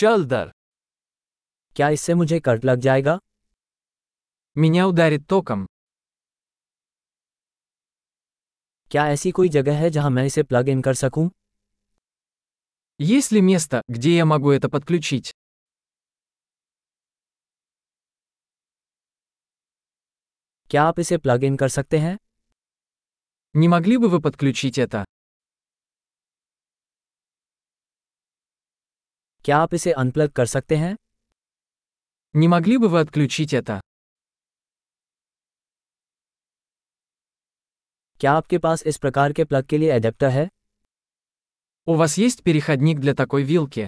चल दर क्या इससे मुझे कट लग जाएगा Меня ударит током. क्या ऐसी कोई जगह है जहां मैं इसे प्लग इन कर सकूं Есть ли место, где я могу это подключить? क्या आप इसे प्लग इन कर सकते हैं Не могли бы вы подключить это? क्या आप इसे अनप्लग कर सकते हैं Не могли бы вы отключить это? क्या आपके पास इस प्रकार के प्लग के लिए एडेप्टर है У вас есть переходник для такой вилки?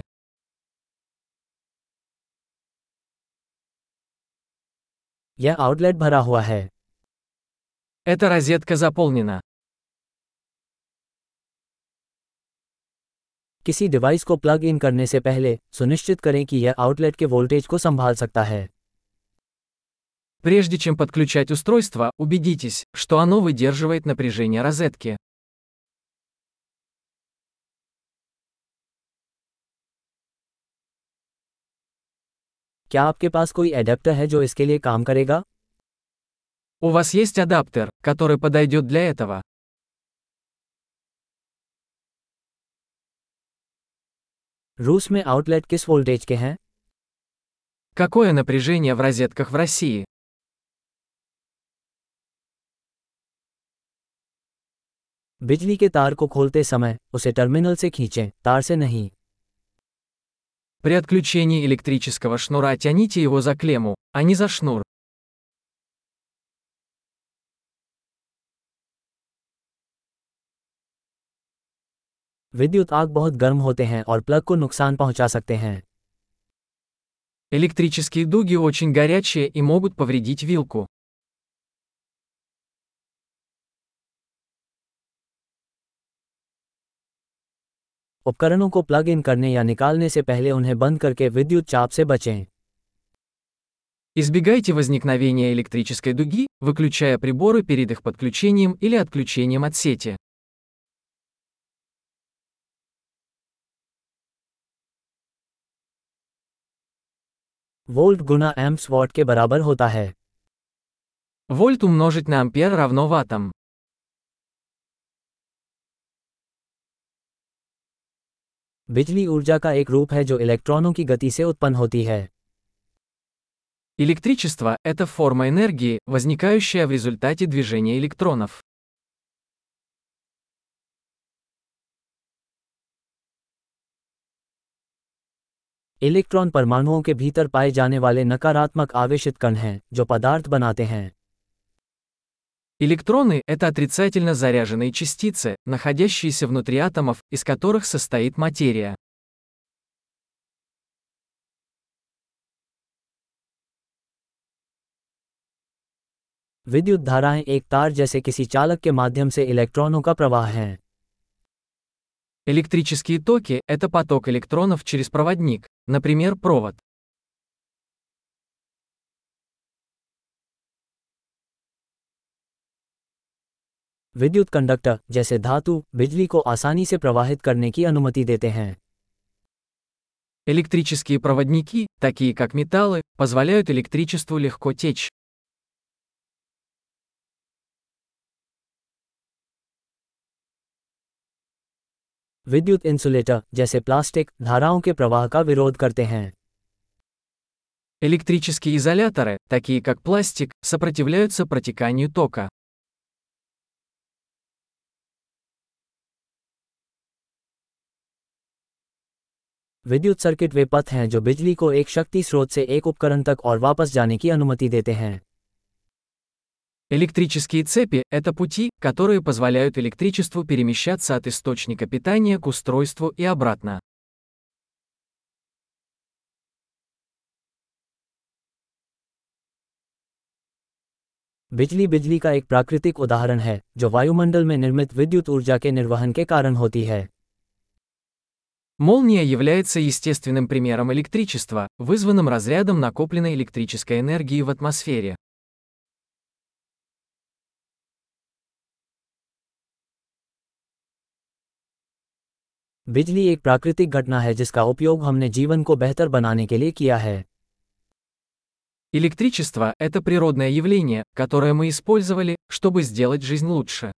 यह आउटलेट भरा हुआ है Эта розетка заполнена. किसी डिवाइस को प्लग इन करने से पहले सुनिश्चित करें कि यह आउटलेट के वोल्टेज को संभाल सकता है Прежде чем подключать устройство, убедитесь, что оно выдерживает напряжение розетки. क्या आपके पास कोई एडेप्टर है जो इसके लिए काम करेगा У вас есть адаптер, который подойдет для этого? रूस में आउटलेट किस वोल्टेज के हैं Какое напряжение в розетках в России? बिजली के तार को खोलते समय उसे टर्मिनल से खींचें तार से नहीं При отключении электрического шнура тяните его за клемму, а не за шнур. विद्युत आग बहुत गर्म होते हैं और प्लग को नुकसान पहुंचा सकते हैं Электрические дуги очень горячие и могут повредить вилку. उपकरणों को प्लग इन करने या निकालने से पहले उन्हें बंद करके विद्युत चाप से बचें Избегайте возникновения электрической дуги, выключая приборы перед их подключением или отключением от сети. वोल्ट गुना एम्प्स वॉट के बराबर होता है Вольт умножить на ампер равно ваттам. बिजली ऊर्जा का एक रूप है जो इलेक्ट्रॉनों की गति से उत्पन्न होती है Электричество – это форма энергии, возникающая в результате движения электронов. इलेक्ट्रॉन परमाणुओं के भीतर पाए जाने वाले नकारात्मक आवेशित कण हैं जो पदार्थ बनाते हैं Электроны – это отрицательно заряженные частицы, находящиеся внутри атомов, из которых состоит материя. विद्युत धाराएं एक तार जैसे किसी चालक के माध्यम से इलेक्ट्रॉनों का प्रवाह हैं Электрические токи – это поток электронов через проводник, например, провод. विद्युत कंडक्टर जैसे धातु बिजली को आसानी से प्रवाहित करने की अनुमति देते हैं Электрические проводники, такие как металлы, позволяют электричеству легко течь. विद्युत इंसुलेटर जैसे प्लास्टिक धाराओं के प्रवाह का विरोध करते हैं Электрические изоляторы, такие как пластик, сопротивляются протеканию тока. विद्युत सर्किट वे पथ हैं जो बिजली को एक शक्ति स्रोत से एक उपकरण तक और वापस जाने की अनुमति देते हैं Электрические цепи – это пути, которые позволяют электричеству перемещаться от источника питания к устройству и обратно. बिजली बिजली का एक प्राकृतिक उदाहरण है जो वायुमंडल में निर्मित विद्युत ऊर्जा के निर्वहन के कारण होती है Молния является естественным примером электричества, вызванным разрядом накопленной электрической энергии в атмосфере. बिजली एक प्राकृतिक घटना है जिसका उपयोग हमने जीवन को बेहतर बनाने के लिए किया है Электричество – это природное явление, которое мы использовали, чтобы сделать жизнь лучше.